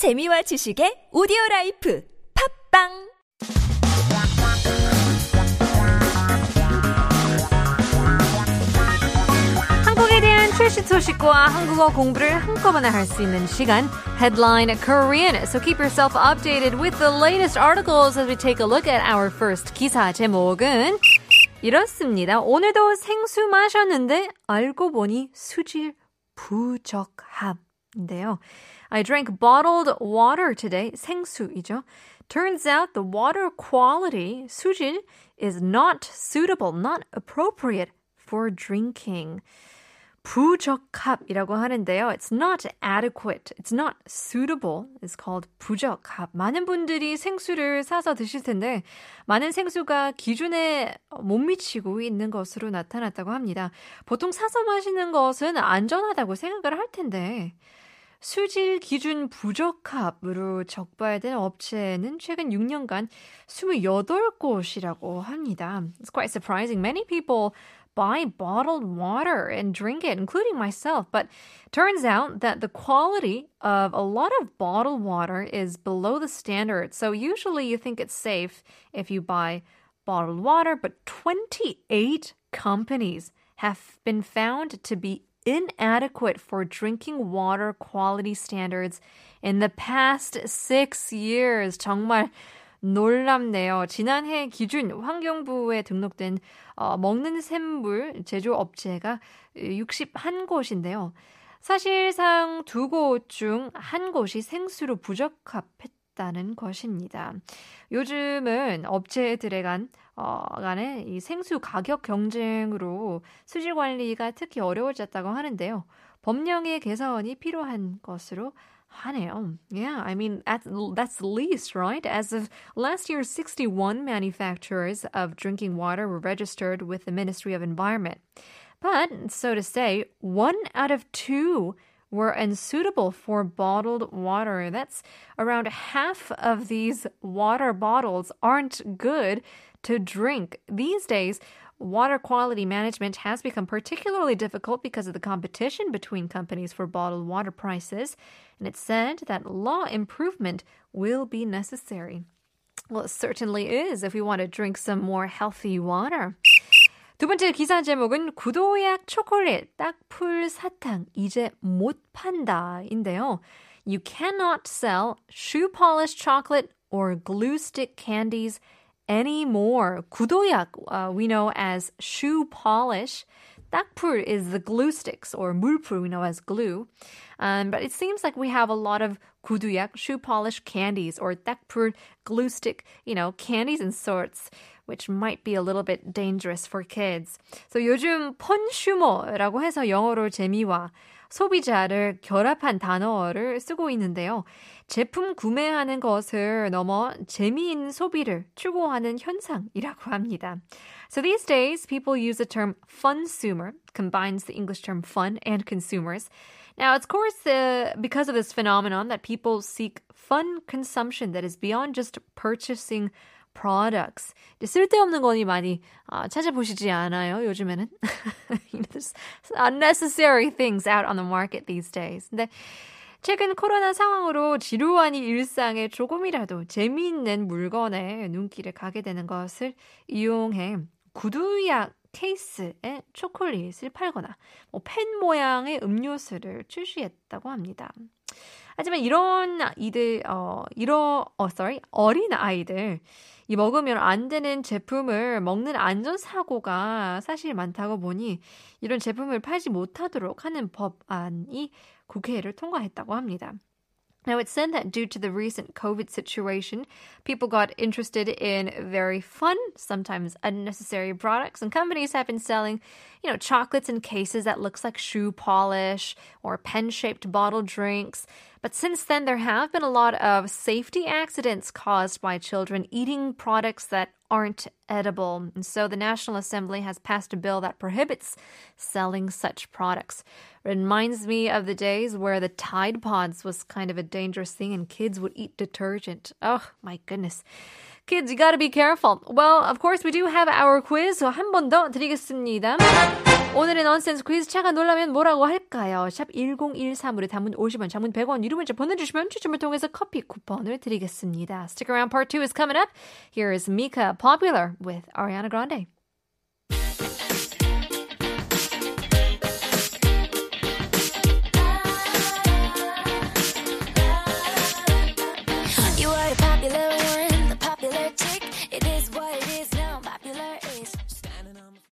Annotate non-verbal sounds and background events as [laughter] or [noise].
재미와 지식의 오디오 라이프 팟빵 한국에 대한 최신 소식과 한국어 공부를 한꺼번에 할 수 있는 시간 Headline Korean. So keep yourself updated with the latest articles as we take a look at our first 기사 제목은 이렇습니다. 오늘도 생수 마셨는데 알고 보니 수질 부적합 인데요. I drank bottled water today. 생수이죠. Turns out the water quality, 수질, is not suitable, not appropriate for drinking. 부적합이라고 하는데요. It's not adequate. It's not suitable. It's called 부적합. 많은 분들이 생수를 사서 드실 텐데 많은 생수가 기준에 못 미치고 있는 것으로 나타났다고 합니다. 보통 사서 마시는 것은 안전하다고 생각을 할 텐데 수질 기준 부적합으로 적발된 업체는 최근 6년간 28곳이라고 합니다. It's quite surprising. Many people buy bottled water and drink it, including myself. But turns out that the quality of a lot of bottled water is below the standard. So usually you think it's safe if you buy bottled water, but 28 companies have been found to be inadequate for drinking water quality standards in the past six years. 정말 놀랍네요. 지난해 기준 환경부에 등록된 어, 먹는 샘물 제조업체가 61곳인데요. 사실상 두 곳 중 한 곳이 생수로 부적합했 다는 것입니다. 요즘은 업체들에 간, 어, 간의 이 생수 가격 경쟁으로 수질 관리가 특히 어려워졌다고 하는데요. 법령의 개선이 필요한 것으로 하네요. Yeah, I mean that's that's least, right? As of last year, 61 manufacturers of drinking water were registered with the Ministry of Environment. But so to say, one out of two were unsuitable for bottled water. That's around half of these water bottles aren't good to drink. These days, water quality management has become particularly difficult because of the competition between companies for bottled water prices, and it's said that law improvement will be necessary. Well, it certainly is if we want to drink some more healthy water. 두 번째 기사 제목은 구도약 초콜릿 딱풀 사탕 이제 못 판다인데요. You cannot sell shoe polish chocolate or glue stick candies anymore. 구도약, uh, we know as shoe polish. 딱풀 is the glue sticks, or 물풀 we know as glue. Um, but it seems like we have a lot of 구두약, shoe polish candies, or 딱풀 glue stick, you know, candies and sorts, which might be a little bit dangerous for kids. So 요즘 펀슈머라고 해서 영어로 재미와 소비자를 결합한 단어를 쓰고 있는데요. 제품 구매하는 것을 넘어 재미있는 소비를 추구하는 현상이라고 합니다. So these days, people use the term funsumer, combines the English term fun and consumers. Now, of course, uh, because of this phenomenon that people seek fun consumption that is beyond just purchasing products. 쓸데없는 거니 많이 아, 찾아보시지 않아요, 요즘에는? [laughs] There's unnecessary things out on the market these days. 근데 최근 코로나 상황으로 지루한 이 일상에 조금이라도 재미있는 물건에 눈길을 가게 되는 것을 이용해 구두약 케이스에 초콜릿을 팔거나 뭐 펜 모양의 음료수를 출시했다고 합니다. 하지만 이런 이들 어 이런 어 sorry 어린 아이들 이 먹으면 안 되는 제품을 먹는 안전 사고가 사실 많다고 보니 이런 제품을 팔지 못하도록 하는 법안이 국회를 통과했다고 합니다. Now, it's said that due to the recent COVID situation, people got interested in very fun, sometimes unnecessary products, and companies have been selling, you know, chocolates in cases that looks like shoe polish or pen-shaped bottle drinks. But since then, there have been a lot of safety accidents caused by children eating products that aren't edible. And so the National Assembly has passed a bill that prohibits selling such products. Reminds me of the days where the Tide Pods was kind of a dangerous thing and kids would eat detergent. Oh, my goodness. Kids, you gotta be careful. Well, of course, we do have our quiz, so 한 번 더 드리겠습니다. 오늘의 넌센스 퀴즈 차가 놀라면 뭐라고 할까요? 샵 1013으로 단문 50원, 장문 100원, 유료 문자 보내주시면 추첨을 통해서 커피 쿠폰을 드리겠습니다. Stick around, part 2 is coming up. Here is Mika Popular with Ariana Grande.